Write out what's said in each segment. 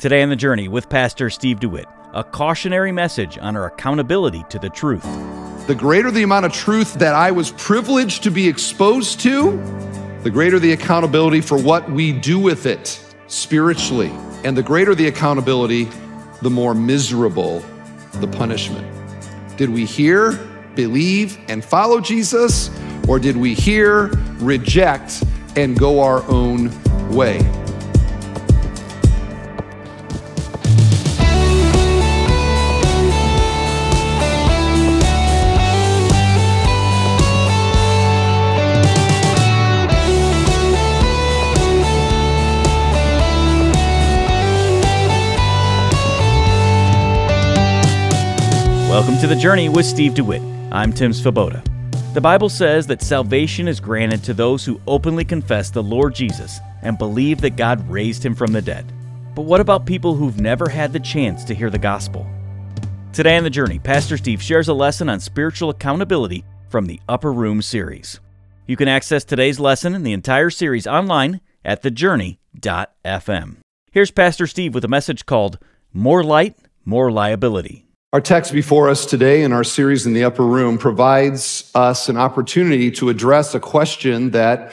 Today on The Journey with Pastor Steve DeWitt, a cautionary message on our accountability to the truth. The greater the amount of truth that I was privileged to be exposed to, the greater the accountability for what we do with it spiritually. And the greater the accountability, the more miserable the punishment. Did we hear, believe, and follow Jesus? Or did we hear, reject, and go our own way? Welcome to The Journey with Steve DeWitt. I'm Tim Svoboda. The Bible says that salvation is granted to those who openly confess the Lord Jesus and believe that God raised him from the dead. But what about people who've never had the chance to hear the gospel? Today on The Journey, Pastor Steve shares a lesson on spiritual accountability from the Upper Room series. You can access today's lesson and the entire series online at thejourney.fm. Here's Pastor Steve with a message called More Light, More Liability. Our text before us today in our series in the upper room provides us an opportunity to address a question that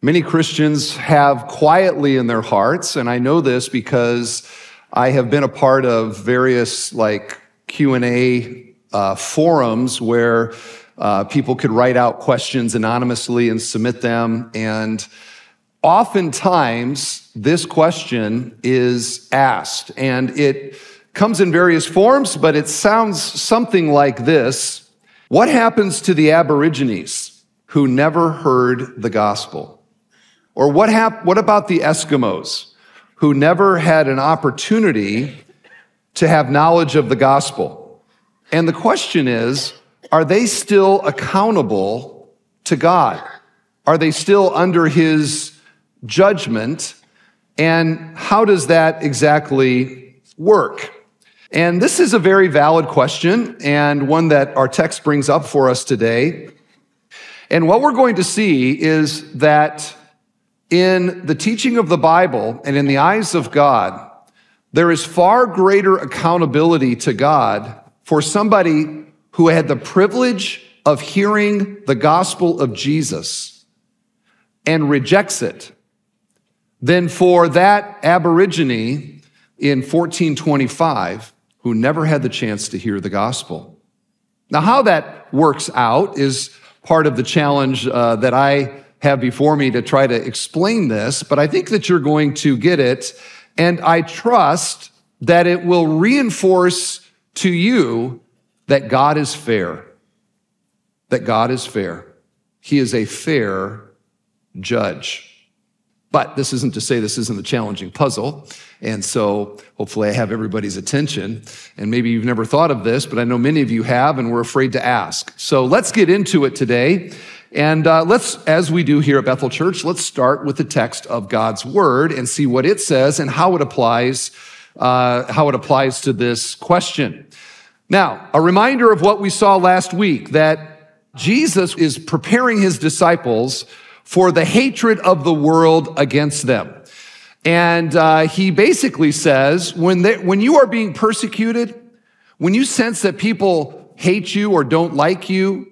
many Christians have quietly in their hearts. And I know this because I have been a part of various like Q&A uh, forums where uh, people could write out questions anonymously and submit them. And oftentimes this question is asked and it comes in various forms, but it sounds something like this What happens to the Aborigines who never heard the gospel? Or what, hap- what about the Eskimos who never had an opportunity to have knowledge of the gospel? And the question is are they still accountable to God? Are they still under his judgment? And how does that exactly work? And this is a very valid question and one that our text brings up for us today. And what we're going to see is that in the teaching of the Bible and in the eyes of God, there is far greater accountability to God for somebody who had the privilege of hearing the gospel of Jesus and rejects it than for that Aborigine in 1425 who never had the chance to hear the gospel. Now, how that works out is part of the challenge uh, that I have before me to try to explain this, but I think that you're going to get it. And I trust that it will reinforce to you that God is fair. That God is fair. He is a fair judge. But this isn't to say this isn't a challenging puzzle. And so hopefully I have everybody's attention. And maybe you've never thought of this, but I know many of you have and we're afraid to ask. So let's get into it today. And uh, let's, as we do here at Bethel Church, let's start with the text of God's word and see what it says and how it applies, uh, how it applies to this question. Now, a reminder of what we saw last week that Jesus is preparing his disciples for the hatred of the world against them. And uh, he basically says when, they, when you are being persecuted, when you sense that people hate you or don't like you,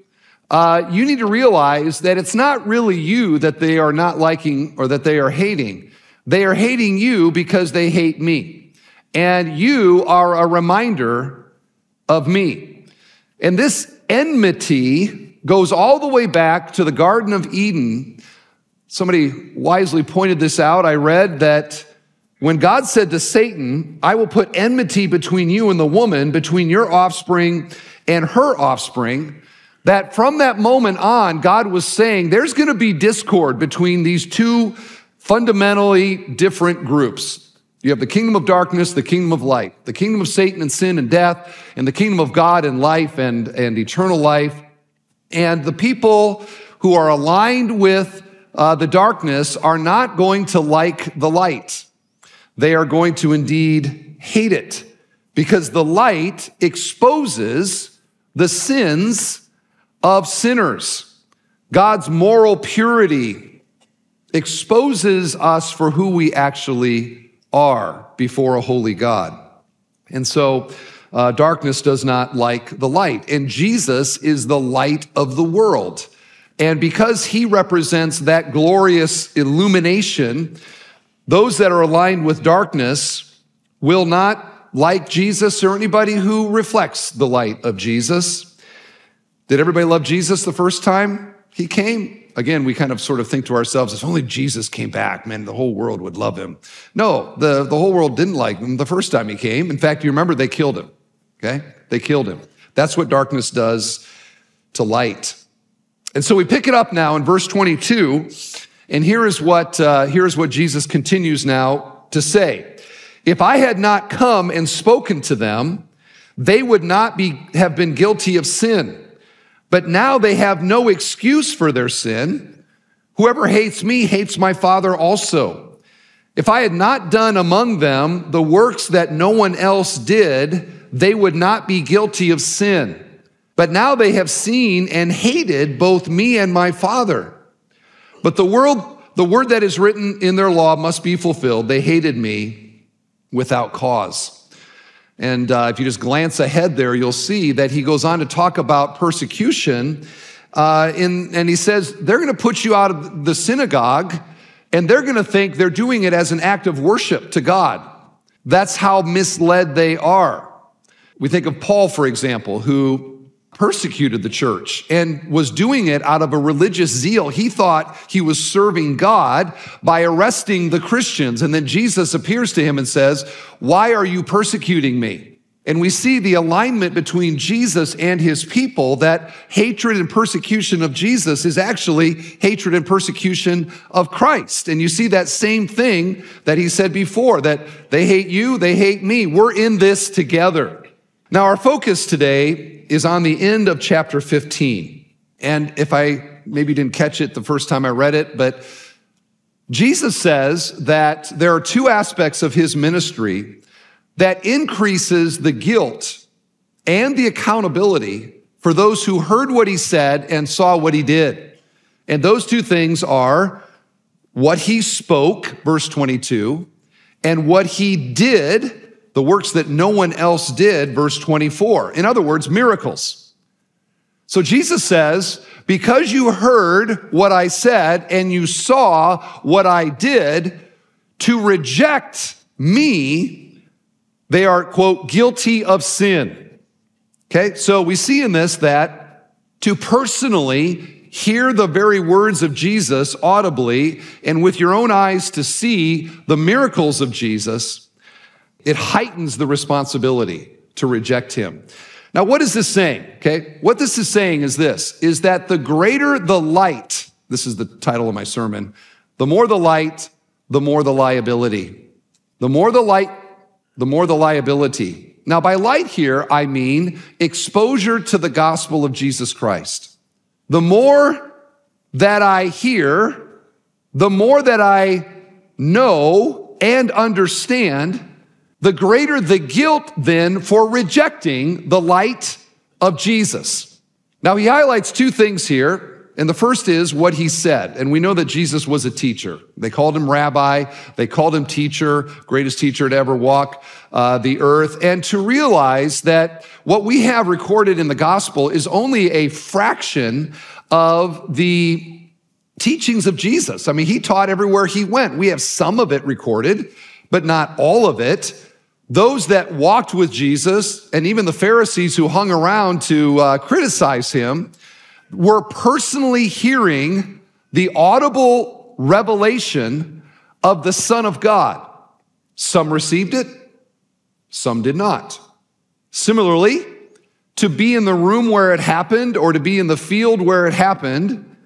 uh, you need to realize that it's not really you that they are not liking or that they are hating. They are hating you because they hate me. And you are a reminder of me. And this enmity goes all the way back to the Garden of Eden Somebody wisely pointed this out. I read that when God said to Satan, I will put enmity between you and the woman, between your offspring and her offspring, that from that moment on, God was saying there's going to be discord between these two fundamentally different groups. You have the kingdom of darkness, the kingdom of light, the kingdom of Satan and sin and death, and the kingdom of God and life and, and eternal life. And the people who are aligned with uh, the darkness are not going to like the light. They are going to indeed hate it because the light exposes the sins of sinners. God's moral purity exposes us for who we actually are. before a holy God. And so, uh, darkness does not like the light. And Jesus is the light of the world. And because he represents that glorious illumination, those that are aligned with darkness will not like Jesus or anybody who reflects the light of Jesus. Did everybody love Jesus the first time he came? Again, we kind of sort of think to ourselves, if only Jesus came back, man, the whole world would love him. No, the, the whole world didn't like him the first time he came. In fact, you remember they killed him. Okay? They killed him. That's what darkness does to light. And so we pick it up now in verse 22, and here is what, uh, here is what Jesus continues now to say. If I had not come and spoken to them, they would not be, have been guilty of sin. But now they have no excuse for their sin. Whoever hates me hates my Father also. If I had not done among them the works that no one else did, they would not be guilty of sin. But now they have seen and hated both me and my Father. But the world, the word that is written in their law must be fulfilled. They hated me without cause. And uh, if you just glance ahead there, you'll see that he goes on to talk about persecution. Uh, in, and he says, they're going to put you out of the synagogue and they're going to think they're doing it as an act of worship to God. That's how misled they are. We think of Paul, for example, who persecuted the church and was doing it out of a religious zeal. He thought he was serving God by arresting the Christians. And then Jesus appears to him and says, Why are you persecuting me? And we see the alignment between Jesus and his people that hatred and persecution of Jesus is actually hatred and persecution of Christ. And you see that same thing that he said before that they hate you, they hate me. We're in this together. Now, our focus today is on the end of chapter 15. And if I maybe didn't catch it the first time I read it, but Jesus says that there are two aspects of his ministry that increases the guilt and the accountability for those who heard what he said and saw what he did. And those two things are what he spoke, verse 22, and what he did, the works that no one else did, verse 24. In other words, miracles. So Jesus says, because you heard what I said and you saw what I did, to reject me, they are, quote, guilty of sin. Okay, so we see in this that to personally hear the very words of Jesus audibly and with your own eyes to see the miracles of Jesus it heightens the responsibility to reject him. Now, what is this saying? Okay. What this is saying is this, is that the greater the light, this is the title of my sermon, the more the light, the more the liability. The more the light, the more the liability. Now, by light here, I mean exposure to the gospel of Jesus Christ. The more that I hear, the more that I know and understand, the greater the guilt then for rejecting the light of Jesus. Now, he highlights two things here. And the first is what he said. And we know that Jesus was a teacher. They called him rabbi. They called him teacher, greatest teacher to ever walk uh, the earth. And to realize that what we have recorded in the gospel is only a fraction of the teachings of Jesus. I mean, he taught everywhere he went. We have some of it recorded, but not all of it those that walked with Jesus and even the Pharisees who hung around to uh, criticize him were personally hearing the audible revelation of the Son of God. Some received it, some did not. Similarly, to be in the room where it happened or to be in the field where it happened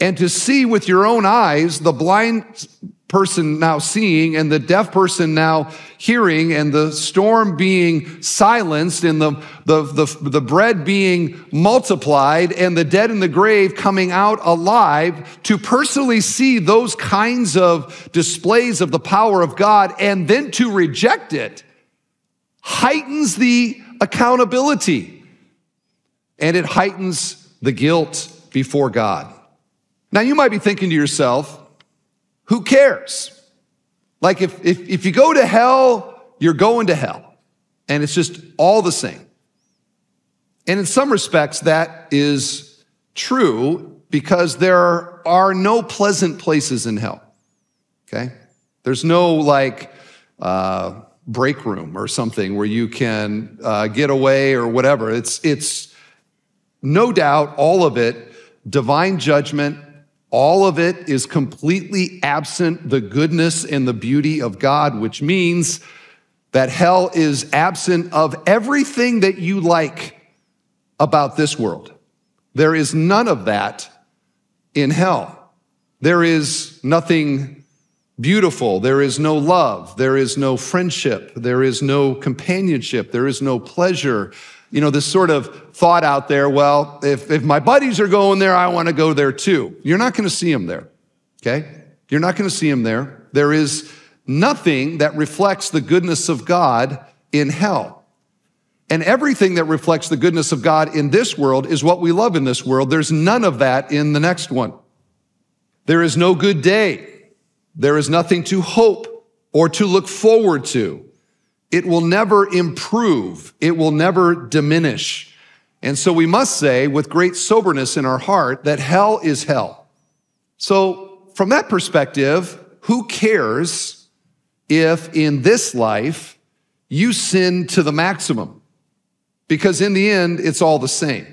and to see with your own eyes the blind person now seeing and the deaf person now hearing and the storm being silenced and the, the, the, the, bread being multiplied and the dead in the grave coming out alive to personally see those kinds of displays of the power of God and then to reject it heightens the accountability and it heightens the guilt before God. Now you might be thinking to yourself, who cares? Like if, if, if you go to hell, you're going to hell. And it's just all the same. And in some respects, that is true because there are no pleasant places in hell. Okay? There's no like uh, break room or something where you can uh, get away or whatever. It's, it's no doubt all of it divine judgment. All of it is completely absent the goodness and the beauty of God, which means that hell is absent of everything that you like about this world. There is none of that in hell. There is nothing beautiful. There is no love. There is no friendship. There is no companionship. There is no pleasure. You know, this sort of thought out there, well, if, if my buddies are going there, I want to go there too. You're not going to see them there. Okay? You're not going to see them there. There is nothing that reflects the goodness of God in hell. And everything that reflects the goodness of God in this world is what we love in this world. There's none of that in the next one. There is no good day. There is nothing to hope or to look forward to. It will never improve. It will never diminish. And so we must say with great soberness in our heart that hell is hell. So from that perspective, who cares if in this life you sin to the maximum? because in the end, it's all the same.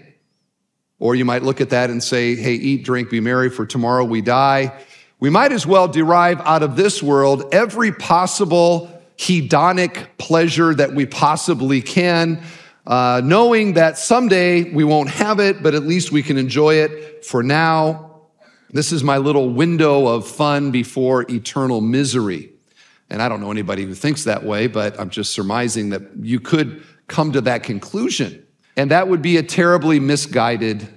Or you might look at that and say, hey, eat, drink, be merry, for tomorrow we die. We might as well derive out of this world every possible hedonic pleasure that we possibly can, uh, knowing that someday we won't have it, but at least we can enjoy it for now. This is my little window of fun before eternal misery. And I don't know anybody who thinks that way, but I'm just surmising that you could come to that conclusion. And that would be a terribly misguided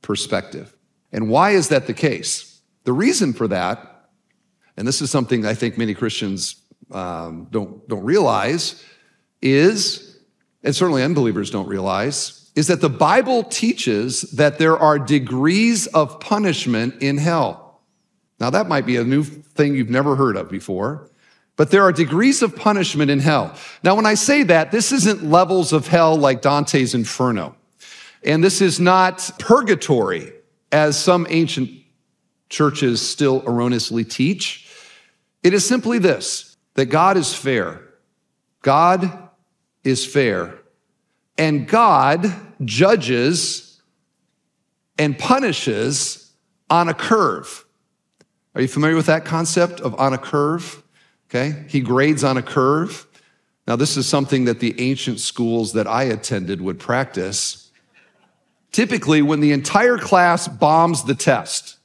perspective. And why is that the case? The reason for that, and this is something I think many Christians um, don't, don't realize, is, and certainly unbelievers don't realize, is that the Bible teaches that there are degrees of punishment in hell. Now, that might be a new thing you've never heard of before. But there are degrees of punishment in hell. Now, when I say that, this isn't levels of hell like Dante's Inferno. And this is not purgatory, as some ancient churches still erroneously teach. It is simply this that God is fair. God is fair. And God judges and punishes on a curve. Are you familiar with that concept of on a curve? Okay? He grades on a curve. Now, this is something that the ancient schools that I attended would practice. Typically, when the entire class bombs the test,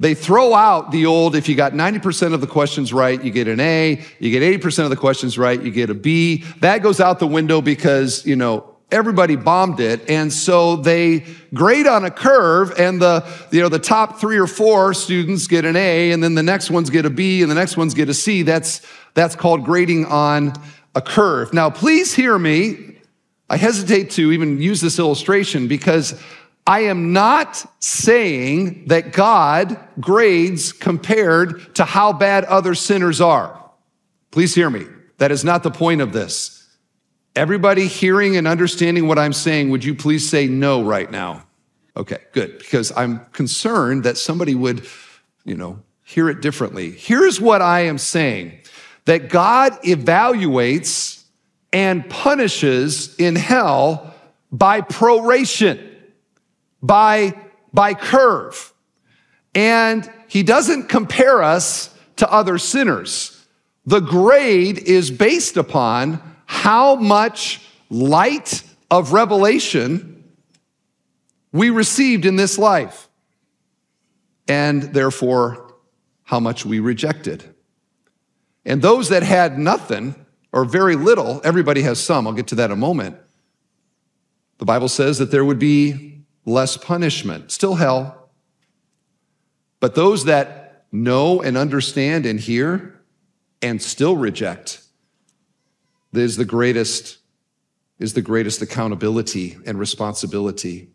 they throw out the old, if you got 90% of the questions right, you get an A. You get 80% of the questions right, you get a B. That goes out the window because, you know, everybody bombed it. And so they grade on a curve and the, you know, the top three or four students get an A and then the next ones get a B and the next ones get a C. That's, that's called grading on a curve. Now, please hear me. I hesitate to even use this illustration because I am not saying that God grades compared to how bad other sinners are. Please hear me. That is not the point of this. Everybody hearing and understanding what I'm saying, would you please say no right now? Okay, good, because I'm concerned that somebody would, you know, hear it differently. Here's what I am saying that God evaluates and punishes in hell by proration, by, by curve. And he doesn't compare us to other sinners. The grade is based upon how much light of revelation we received in this life, and therefore how much we rejected. And those that had nothing or very little, everybody has some, I'll get to that in a moment. The Bible says that there would be less punishment, still hell. But those that know and understand and hear and still reject, is the greatest is the greatest accountability and responsibility.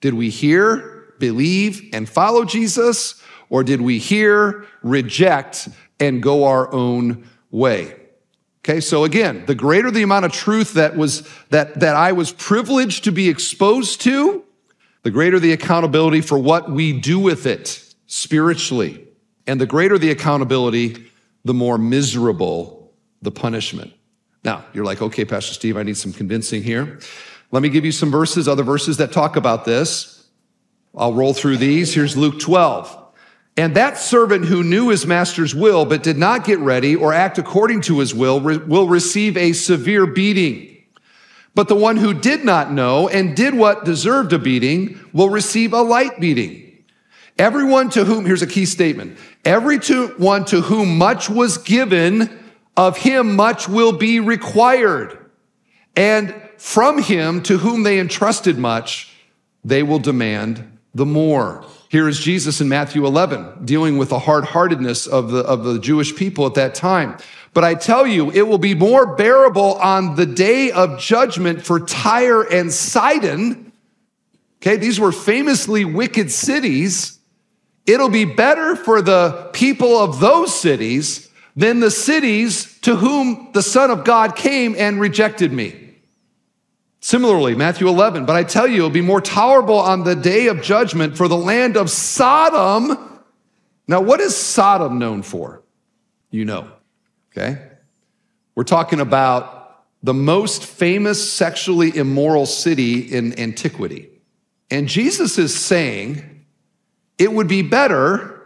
Did we hear, believe, and follow Jesus, or did we hear, reject, and go our own way? Okay, so again, the greater the amount of truth that was that that I was privileged to be exposed to, the greater the accountability for what we do with it spiritually. And the greater the accountability, the more miserable the punishment. Now, you're like, okay, Pastor Steve, I need some convincing here. Let me give you some verses, other verses that talk about this. I'll roll through these. Here's Luke 12. And that servant who knew his master's will but did not get ready or act according to his will will receive a severe beating. But the one who did not know and did what deserved a beating will receive a light beating. Everyone to whom, here's a key statement, every to one to whom much was given, of him much will be required. And from him to whom they entrusted much, they will demand the more. Here is Jesus in Matthew 11 dealing with the hard heartedness of the, of the Jewish people at that time. But I tell you, it will be more bearable on the day of judgment for Tyre and Sidon. Okay, these were famously wicked cities. It'll be better for the people of those cities than the cities to whom the Son of God came and rejected me. Similarly, Matthew 11, but I tell you, it'll be more tolerable on the day of judgment for the land of Sodom. Now, what is Sodom known for? You know, okay? We're talking about the most famous sexually immoral city in antiquity. And Jesus is saying it would be better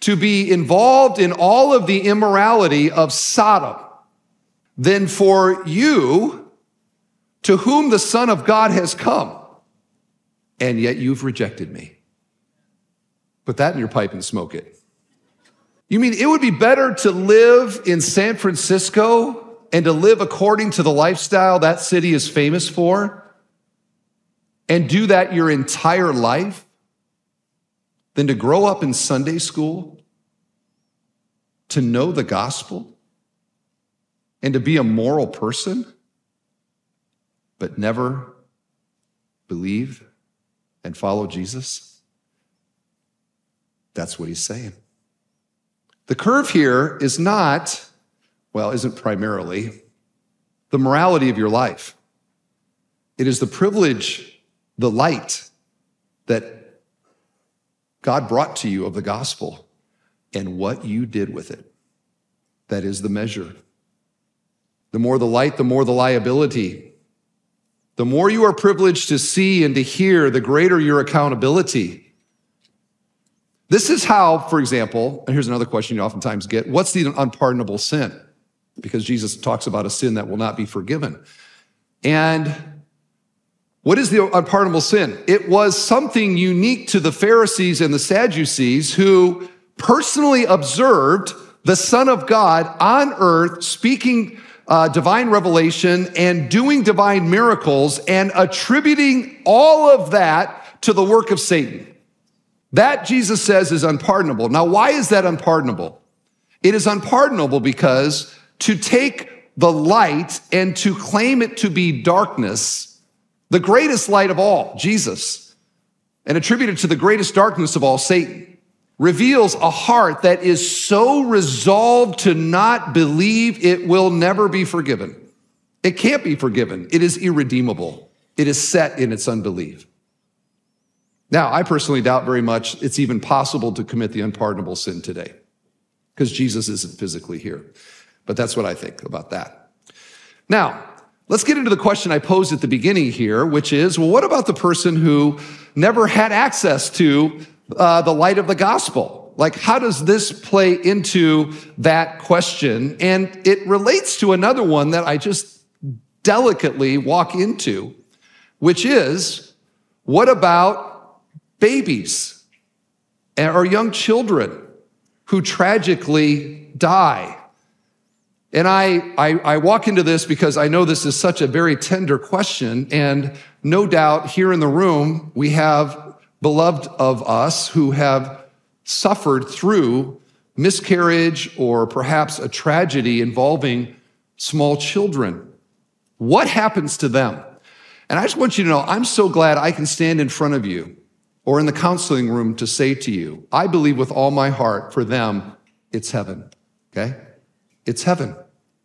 to be involved in all of the immorality of Sodom than for you to whom the Son of God has come, and yet you've rejected me. Put that in your pipe and smoke it. You mean it would be better to live in San Francisco and to live according to the lifestyle that city is famous for and do that your entire life than to grow up in Sunday school, to know the gospel, and to be a moral person? but never believe and follow Jesus? That's what he's saying. The curve here is not, well, isn't primarily the morality of your life. It is the privilege, the light that God brought to you of the gospel and what you did with it. That is the measure. The more the light, the more the liability. The more you are privileged to see and to hear, the greater your accountability. This is how, for example, and here's another question you oftentimes get what's the unpardonable sin? Because Jesus talks about a sin that will not be forgiven. And what is the unpardonable sin? It was something unique to the Pharisees and the Sadducees who personally observed the Son of God on earth speaking uh, divine revelation and doing divine miracles and attributing all of that to the work of Satan. That Jesus says is unpardonable. Now, why is that unpardonable? It is unpardonable because to take the light and to claim it to be darkness, the greatest light of all, Jesus, and attribute it to the greatest darkness of all, Satan reveals a heart that is so resolved to not believe it will never be forgiven. It can't be forgiven. It is irredeemable. It is set in its unbelief. Now, I personally doubt very much it's even possible to commit the unpardonable sin today because Jesus isn't physically here. But that's what I think about that. Now, let's get into the question I posed at the beginning here, which is well, what about the person who never had access to uh, the light of the gospel. Like, how does this play into that question? And it relates to another one that I just delicately walk into, which is what about babies eh, or young children who tragically die? And I, I, I, walk into this because I know this is such a very tender question. And no doubt here in the room, we have beloved of us who have suffered through miscarriage or perhaps a tragedy involving small children. What happens to them? And I just want you to know, I'm so glad I can stand in front of you or in the counseling room to say to you, I believe with all my heart for them, it's heaven. Okay? It's heaven.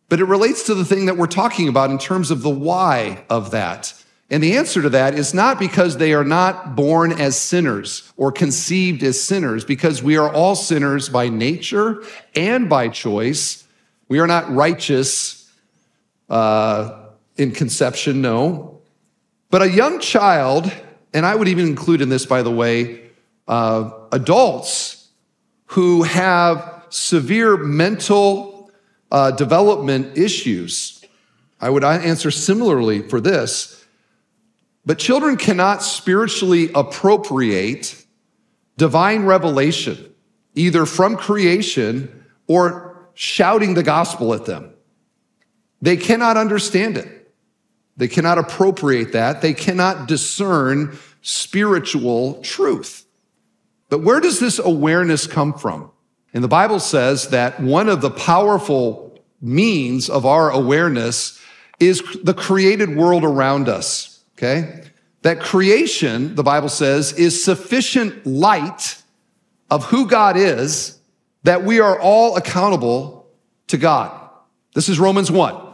but it relates to the thing that we're talking about in terms of the why of that. And the answer to that is not because they are not born as sinners or conceived as sinners, because we are all sinners by nature and by choice. We are not righteous uh, in conception, no. But a young child, and I would even include in this, by the way, uh, adults who have severe mental uh, development issues. I would answer similarly for this. But children cannot spiritually appropriate divine revelation, either from creation or shouting the gospel at them. They cannot understand it. They cannot appropriate that. They cannot discern spiritual truth. But where does this awareness come from? And the Bible says that one of the powerful means of our awareness is the created world around us. Okay? That creation, the Bible says, is sufficient light of who God is that we are all accountable to God. This is Romans 1.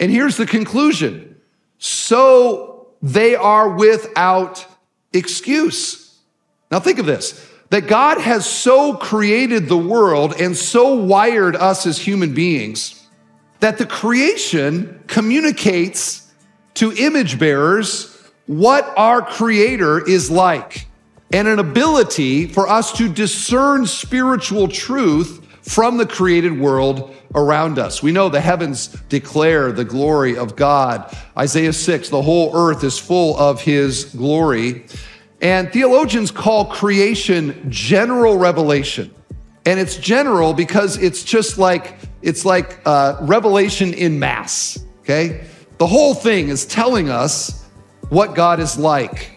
and here's the conclusion. So they are without excuse. Now think of this that God has so created the world and so wired us as human beings that the creation communicates to image bearers what our creator is like and an ability for us to discern spiritual truth from the created world around us. We know the heavens declare the glory of God. Isaiah 6, the whole earth is full of his glory. And theologians call creation general revelation. And it's general because it's just like, it's like uh, revelation in mass, okay? The whole thing is telling us what God is like,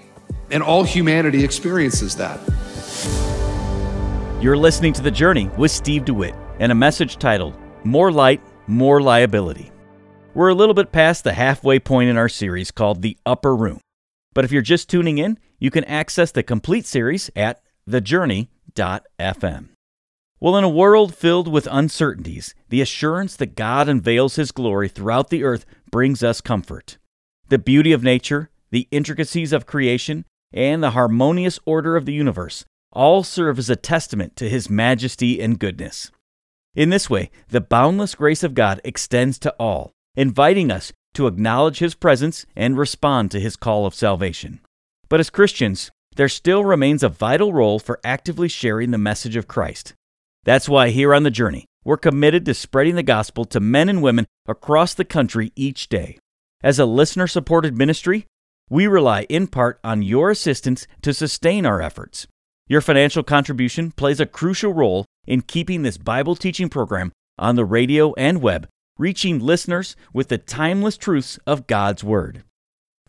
and all humanity experiences that. You're listening to The Journey with Steve DeWitt and a message titled More Light, More Liability. We're a little bit past the halfway point in our series called The Upper Room. But if you're just tuning in, you can access the complete series at thejourney.fm. Well, in a world filled with uncertainties, the assurance that God unveils His glory throughout the earth brings us comfort. The beauty of nature, the intricacies of creation, and the harmonious order of the universe all serve as a testament to His majesty and goodness. In this way, the boundless grace of God extends to all, inviting us to acknowledge His presence and respond to His call of salvation. But as Christians, there still remains a vital role for actively sharing the message of Christ. That's why here on the journey, we're committed to spreading the gospel to men and women across the country each day. As a listener supported ministry, we rely in part on your assistance to sustain our efforts. Your financial contribution plays a crucial role in keeping this Bible teaching program on the radio and web, reaching listeners with the timeless truths of God's Word.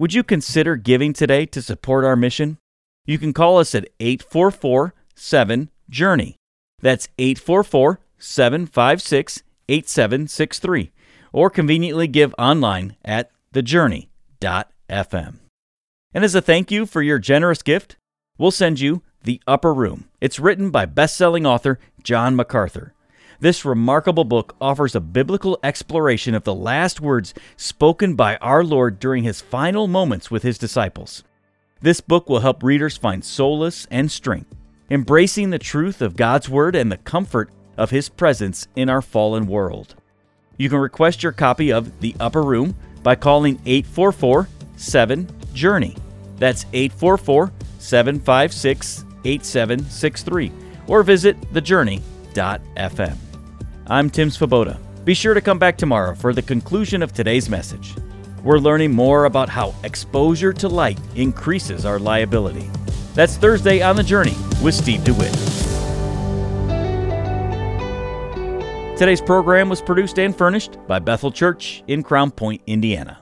Would you consider giving today to support our mission? You can call us at 844 7 Journey. That's 844 756 8763, or conveniently give online at thejourney.fm. And as a thank you for your generous gift, we'll send you the Upper Room. It's written by best-selling author John MacArthur. This remarkable book offers a biblical exploration of the last words spoken by our Lord during his final moments with his disciples. This book will help readers find solace and strength, embracing the truth of God's Word and the comfort of His presence in our fallen world. You can request your copy of The Upper Room by calling 844 7 Journey. That's 844 756 8763 or visit thejourney.fm. I'm Tim Svoboda. Be sure to come back tomorrow for the conclusion of today's message. We're learning more about how exposure to light increases our liability. That's Thursday on the Journey with Steve DeWitt. Today's program was produced and furnished by Bethel Church in Crown Point, Indiana.